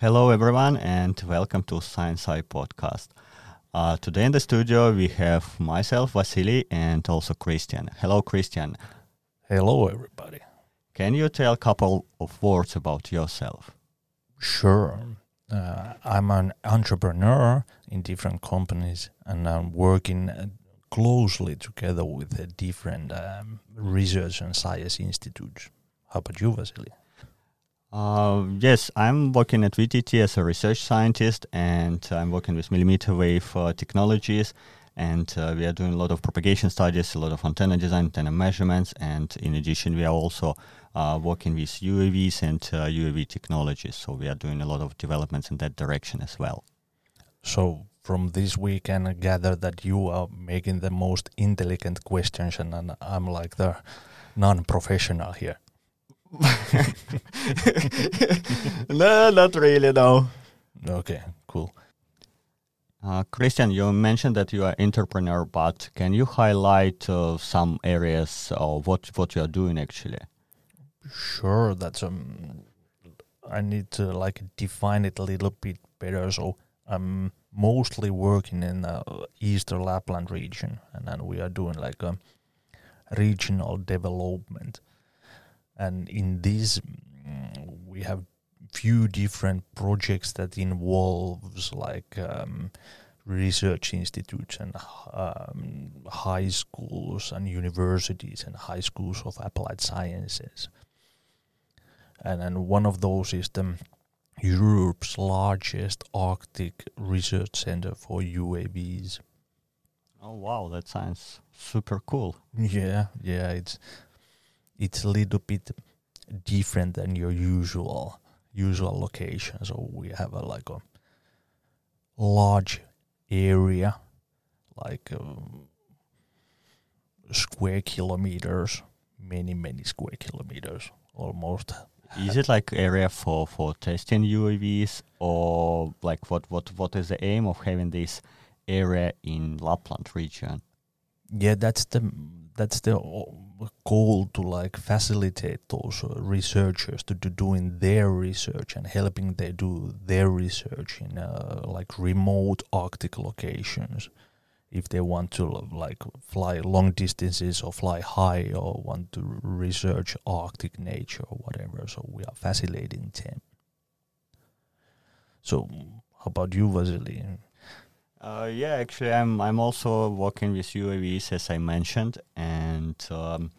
Hello, everyone, and welcome to Sciencei podcast. Uh, today in the studio we have myself, Vasilii, and also Christian. Hello, Christian. Hello, everybody. Can you tell a couple of words about yourself? Sure. Uh, I'm an entrepreneur in different companies, and I'm working uh, closely together with uh, different um, research and science institutes. How about you, Vasilii? Uh, yes, I'm working at VTT as a research scientist, and I'm working with millimeter wave uh, technologies. And uh, we are doing a lot of propagation studies, a lot of antenna design, antenna measurements, and in addition, we are also uh, working with UAVs and UAV uh, technologies. So we are doing a lot of developments in that direction as well. So from this we can gather that you are making the most intelligent questions, and I'm like the non-professional here. No, not really, no. Okay, cool. Uh, Christian, you mentioned that you are entrepreneur, but can you highlight uh, some areas of what what you are doing actually? Sure, that's um, I need to like define it a little bit better. So I'm mostly working in the Eastern Lapland region, and then we are doing like a regional development and in this mm, we have few different projects that involves like um, research institutes and um, high schools and universities and high schools of applied sciences. And then one of those is the Europe's largest Arctic research center for UAVs. Oh wow, that sounds super cool. Yeah, yeah, it's it's a little bit different than your usual usual location. So we have a like a large area, like um, square kilometers, many many square kilometers, almost. Is it like area for for testing UAVs, or like what what what is the aim of having this area in Lapland region? Yeah, that's the that's the goal to like facilitate those uh, researchers to do doing their research and helping they do their research in uh, like remote arctic locations. If they want to like fly long distances or fly high or want to research arctic nature or whatever so we are facilitating them. So how about you Vasilii uh, yeah, actually, I'm I'm also working with UAVs as I mentioned, and um,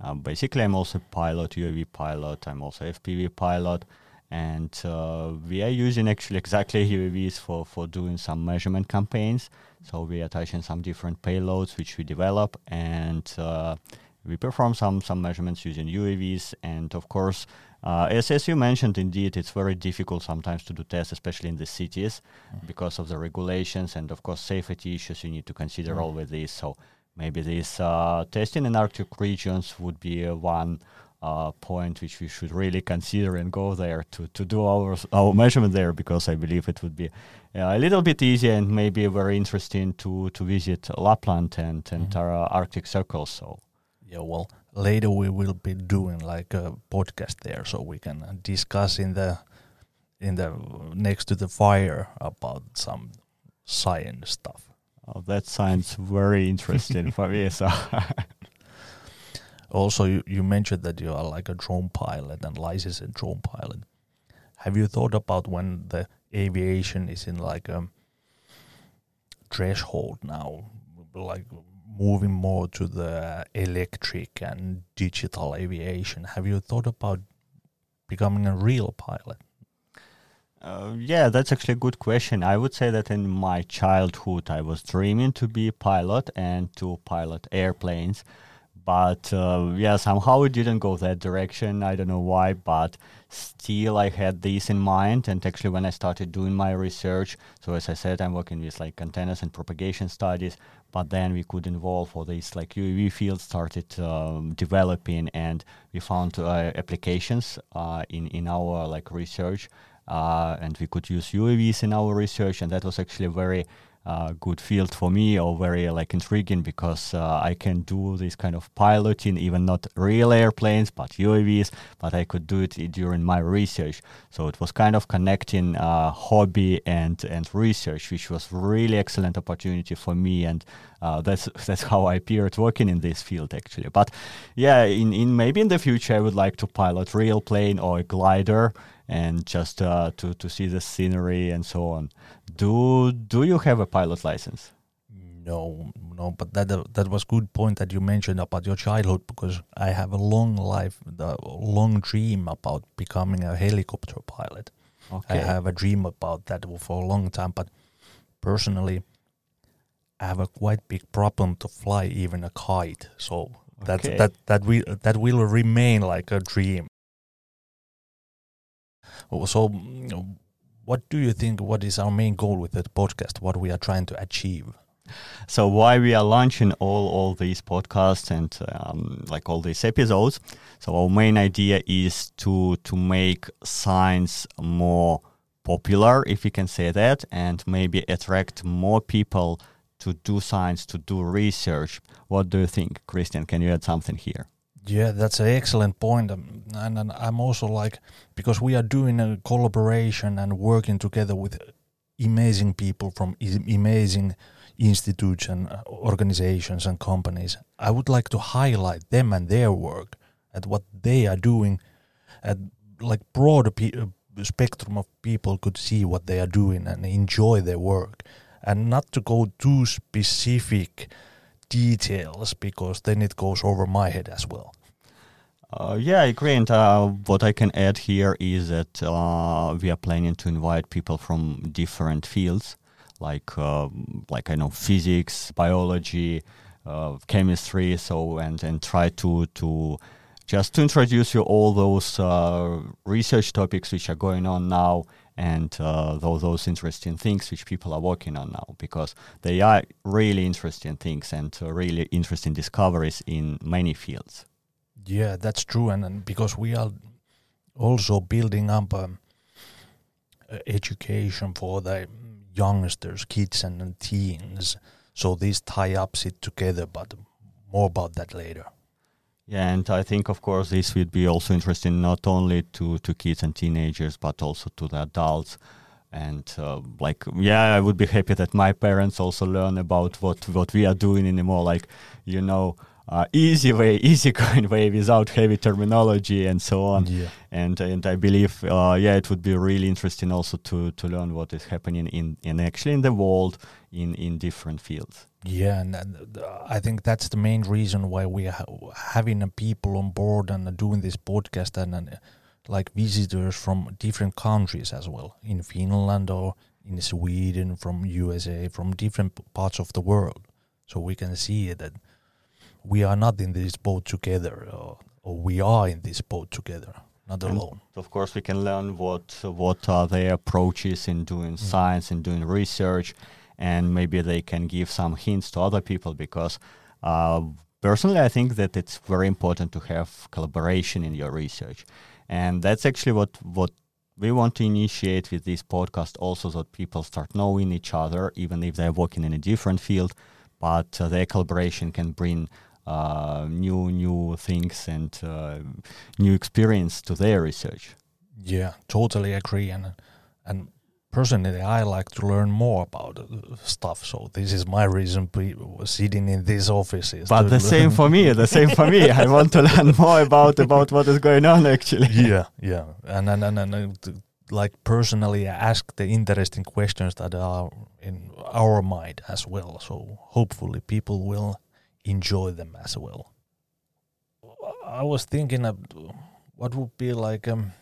uh, basically I'm also pilot, UAV pilot. I'm also FPV pilot, and uh, we are using actually exactly UAVs for for doing some measurement campaigns. So we are attaching some different payloads which we develop, and uh, we perform some some measurements using UAVs, and of course uh, as, as you mentioned, indeed, it's very difficult sometimes to do tests, especially in the cities, mm. because of the regulations and, of course, safety issues you need to consider mm. all with this. So maybe this uh, testing in Arctic regions would be uh, one uh, point which we should really consider and go there to, to do our our measurement there, because I believe it would be uh, a little bit easier and maybe very interesting to to visit Lapland and and mm. our Arctic circles. So yeah, well, later we will be doing like a podcast there, so we can discuss in the in the next to the fire about some science stuff. Oh, that sounds very interesting for me. So. also, you, you mentioned that you are like a drone pilot and licensed drone pilot. Have you thought about when the aviation is in like a threshold now, like moving more to the electric and digital aviation. Have you thought about becoming a real pilot? Uh, yeah, that's actually a good question. I would say that in my childhood, I was dreaming to be a pilot and to pilot airplanes. But uh, yeah, somehow it didn't go that direction. I don't know why, but still I had this in mind. And actually, when I started doing my research, so as I said, I'm working with like antennas and propagation studies but then we could involve all these like UAV fields started um, developing and we found uh, applications uh, in in our like research uh, and we could use UAVs in our research and that was actually very good field for me or very like intriguing because uh, I can do this kind of piloting, even not real airplanes but UAVs, but I could do it during my research. So it was kind of connecting uh, hobby and and research, which was really excellent opportunity for me, and uh, that's that's how I appeared working in this field actually. But yeah, in in maybe in the future I would like to pilot real plane or a glider and just uh, to to see the scenery and so on. Do do you have a pilot license? No, no, but that uh, that was good point that you mentioned about your childhood because I have a long life, the long dream about becoming a helicopter pilot. Okay. I have a dream about that for a long time, but personally, I have a quite big problem to fly even a kite. So that Okay. that that will that will remain like a dream. Oh, So, what do you think? What is our main goal with the podcast? What we are trying to achieve? So why we are launching all all these podcasts and um, like all these episodes? So our main idea is to to make science more popular, if you can say that, and maybe attract more people to do science, to do research. What do you think, Christian? Can you add something here? Yeah, that's an excellent point. Um, and, and I'm also like, because we are doing a collaboration and working together with amazing people from amazing institutes and uh, organizations and companies, I would like to highlight them and their work and what they are doing. And like broader pe- uh, spectrum of people could see what they are doing and enjoy their work. And not to go too specific details because then it goes over my head as well. Uh, yeah, I agree. And uh, what I can add here is that uh, we are planning to invite people from different fields, like um like I know physics, biology, uh, chemistry. So and and try to to just to introduce you all those uh, research topics which are going on now and uh, those, those interesting things which people are working on now because they are really interesting things and uh, really interesting discoveries in many fields. Yeah, that's true, and, and because we are also building up um, education for the youngsters, kids, and, and teens, so these tie ups it together. But more about that later. Yeah, and I think, of course, this would be also interesting not only to, to kids and teenagers, but also to the adults. And uh, like, yeah, I would be happy that my parents also learn about what what we are doing in a more like, you know, uh, easy way, easy going way, without heavy terminology and so on. Yeah, And and I believe, uh, yeah, it would be really interesting also to to learn what is happening in in actually in the world in in different fields. Yeah, and, uh, I think that's the main reason why we are having people on board and uh, doing this podcast and, and uh, like visitors from different countries as well, in Finland or in Sweden, from USA, from different parts of the world, so we can see that we are not in this boat together, or, or we are in this boat together, not And- alone. Of course, we can learn what what are their approaches in doing science and doing research, and maybe they can give some hints to other people. Because uh, personally, I think that it's very important to have collaboration in your research, and that's actually what what we want to initiate with this podcast. Also, that people start knowing each other, even if they're working in a different field, but uh, their collaboration can bring uh, new new things and uh, new experience to their research. Yeah, totally agree. And and personally, I like to learn more about stuff. So this is my reason be sitting in this office. is But the learn- same for me. The same for me. I want to learn more about about what is going on actually. yeah, yeah, and and and, and uh, like personally, ask the interesting questions that are in our mind as well. So hopefully, people will enjoy them as well. I was thinking of what would be like um,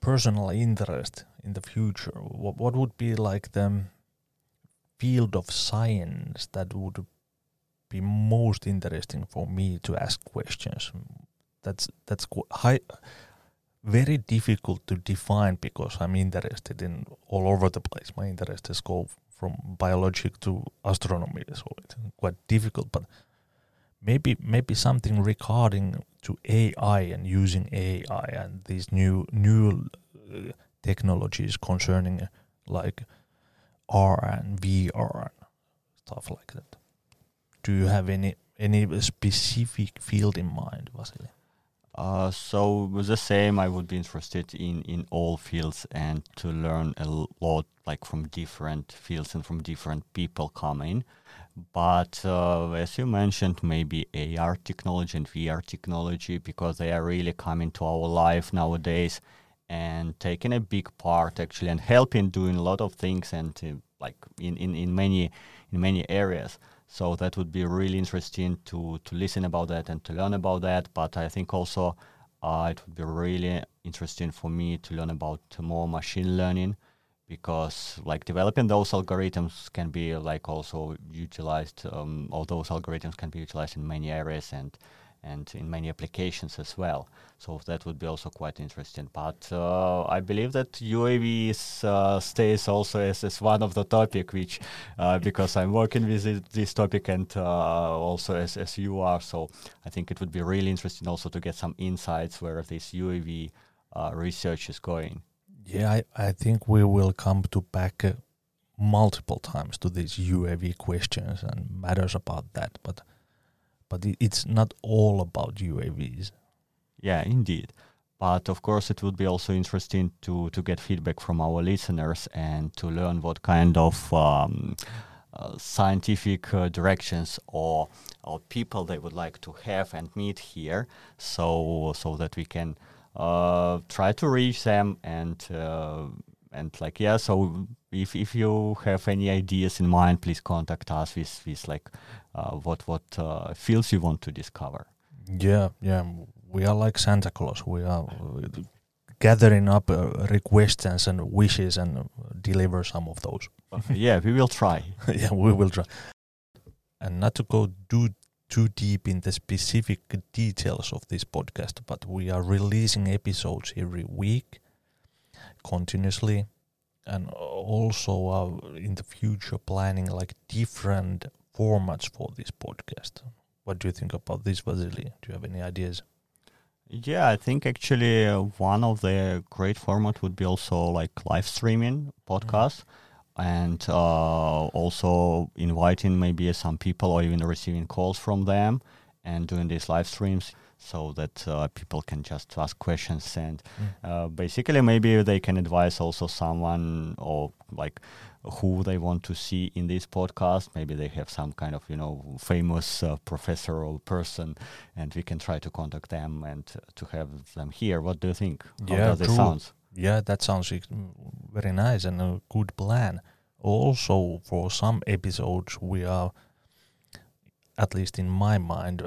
personal interest in the future. What what would be like the field of science that would be most interesting for me to ask questions? That's that's high, very difficult to define because I'm interested in all over the place. My interests go from biology to astronomy, so it's quite difficult. But maybe maybe something regarding to AI and using AI and these new new uh, technologies concerning like AR and VR stuff like that. Do you have any any specific field in mind, Vasilii? Uh, so the same, I would be interested in in all fields and to learn a lot, like from different fields and from different people coming. But uh, as you mentioned, maybe AR technology and VR technology because they are really coming to our life nowadays and taking a big part actually and helping doing a lot of things and uh, like in, in, in many in many areas. So that would be really interesting to to listen about that and to learn about that. But I think also uh, it would be really interesting for me to learn about more machine learning because like developing those algorithms can be like also utilized. Um, all those algorithms can be utilized in many areas and and in many applications as well. So that would be also quite interesting. But uh, I believe that UAVs uh, stays also as, as one of the topic, which uh, because I'm working with this, this topic and uh, also as, as you are. So I think it would be really interesting also to get some insights where this UAV uh, research is going. Yeah, I, I think we will come to back uh, multiple times to these UAV questions and matters about that. But but it's not all about UAVs. Yeah, indeed. But of course, it would be also interesting to to get feedback from our listeners and to learn what kind of um, uh, scientific uh, directions or or people they would like to have and meet here, so so that we can uh, try to reach them and uh, and like yeah so if if you have any ideas in mind please contact us with with like uh, what what uh, fields you want to discover. Yeah yeah. We are like santa claus. We are gathering up uh, requests and wishes and deliver some of those. Yeah we will try. Yeah we will try. And not to go too too deep in the specific details of this podcast but we are releasing episodes every week continuously and also uh, in the future planning like different formats for this podcast. What do you think about this, Vasilii? Do you have any ideas? Yeah, I think actually uh, one of the great format would be also like live streaming podcast. Mm-hmm and uh, also inviting maybe some people or even receiving calls from them and doing these live streams so that uh, people can just ask questions and mm. uh, basically maybe they can advise also someone or like who they want to see in this podcast. Maybe they have some kind of you know famous uh, professor or person and we can try to contact them and to have them here. What do you think? Yeah, how does it sound? Yeah that sounds very nice and a good plan. Also for some episodes we are at least in my mind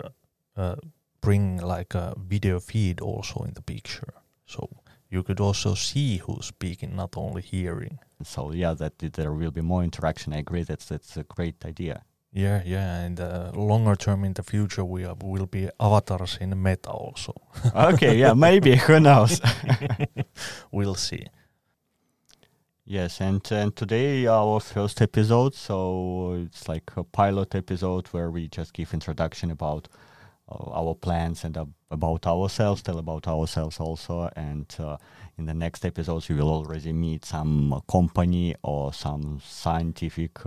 uh, bring like a video feed also in the picture. So you could also see who's speaking, not only hearing. So yeah, that there will be more interaction. I agree. That's that's a great idea. Yeah, yeah, and uh, longer term in the future, we are, will be avatars in Meta also. okay, yeah, maybe who knows? we'll see. Yes, and and today our first episode, so it's like a pilot episode where we just give introduction about our plans and uh, about ourselves, tell about ourselves also. And uh, in the next episodes, you will already meet some company or some scientific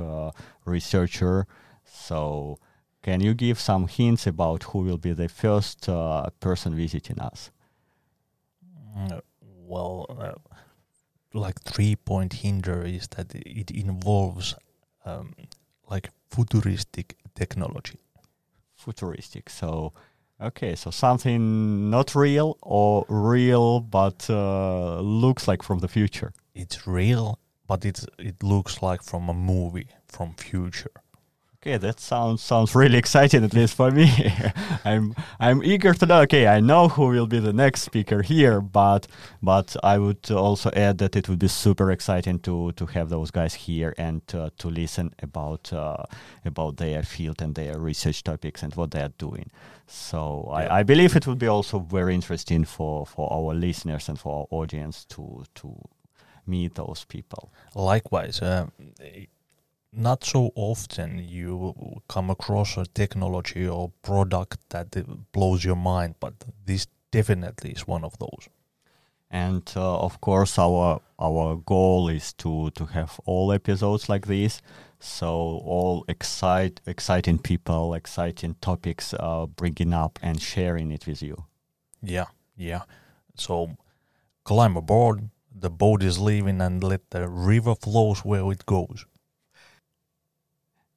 researcher. So, can you give some hints about who will be the first person visiting us? Mm, well, like three point hinder is that it involves um, like futuristic technology futuristic. So, okay, so something not real or real but uh, looks like from the future. It's real, but it's it looks like from a movie from future. Okay, that sounds sounds really exciting, at least for me. I'm I'm eager to know. Okay, I know who will be the next speaker here, but but I would also add that it would be super exciting to to have those guys here and uh, to listen about uh, about their field and their research topics and what they are doing. So yeah. I, I believe it would be also very interesting for for our listeners and for our audience to to meet those people. Likewise. Uh, not so often you come across a technology or product that blows your mind, but this definitely is one of those. And uh, of course, our our goal is to to have all episodes like this. So all excite exciting people, exciting topics, uh, bringing up and sharing it with you. Yeah, yeah. So climb aboard. The boat is leaving, and let the river flows where it goes.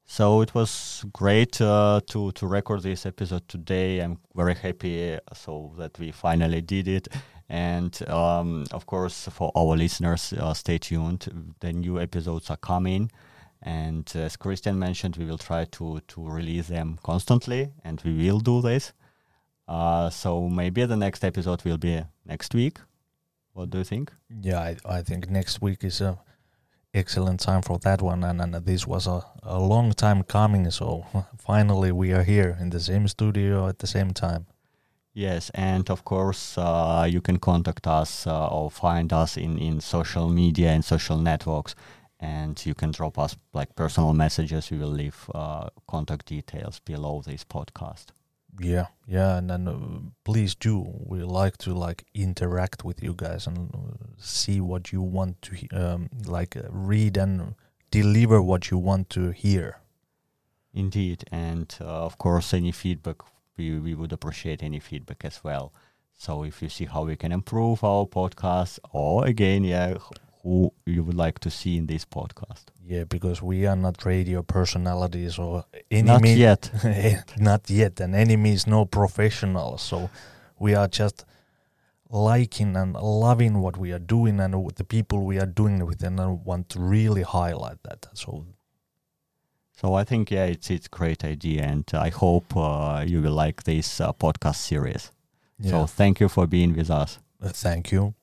So it was great uh, to to record this episode today. I'm very happy uh, so that we finally did it. And um, of course, for our listeners, uh, stay tuned. The new episodes are coming, and as Christian mentioned, we will try to to release them constantly, and we will do this. Uh, so maybe the next episode will be next week. What do you think? Yeah, I, I think next week is a excellent time for that one, and, and this was a, a long time coming. So finally, we are here in the same studio at the same time. Yes, and of course, uh, you can contact us uh, or find us in, in social media and social networks, and you can drop us like personal messages. We will leave uh, contact details below this podcast. Yeah, yeah, and then uh, please do. We like to like interact with you guys and uh, see what you want to um, like uh, read and deliver what you want to hear. Indeed, and uh, of course, any feedback we we would appreciate any feedback as well. So if you see how we can improve our podcast, or again, yeah, who you would like to see in this podcast. Yeah, because we are not radio personalities or any Not mean- yet. not yet, and any means no professionals. So we are just liking and loving what we are doing and the people we are doing it with, and I want to really highlight that. So So I think yeah, it's it's a great idea, and I hope uh, you will like this uh, podcast series. yeah, So thank you for being with us. Uh, thank you.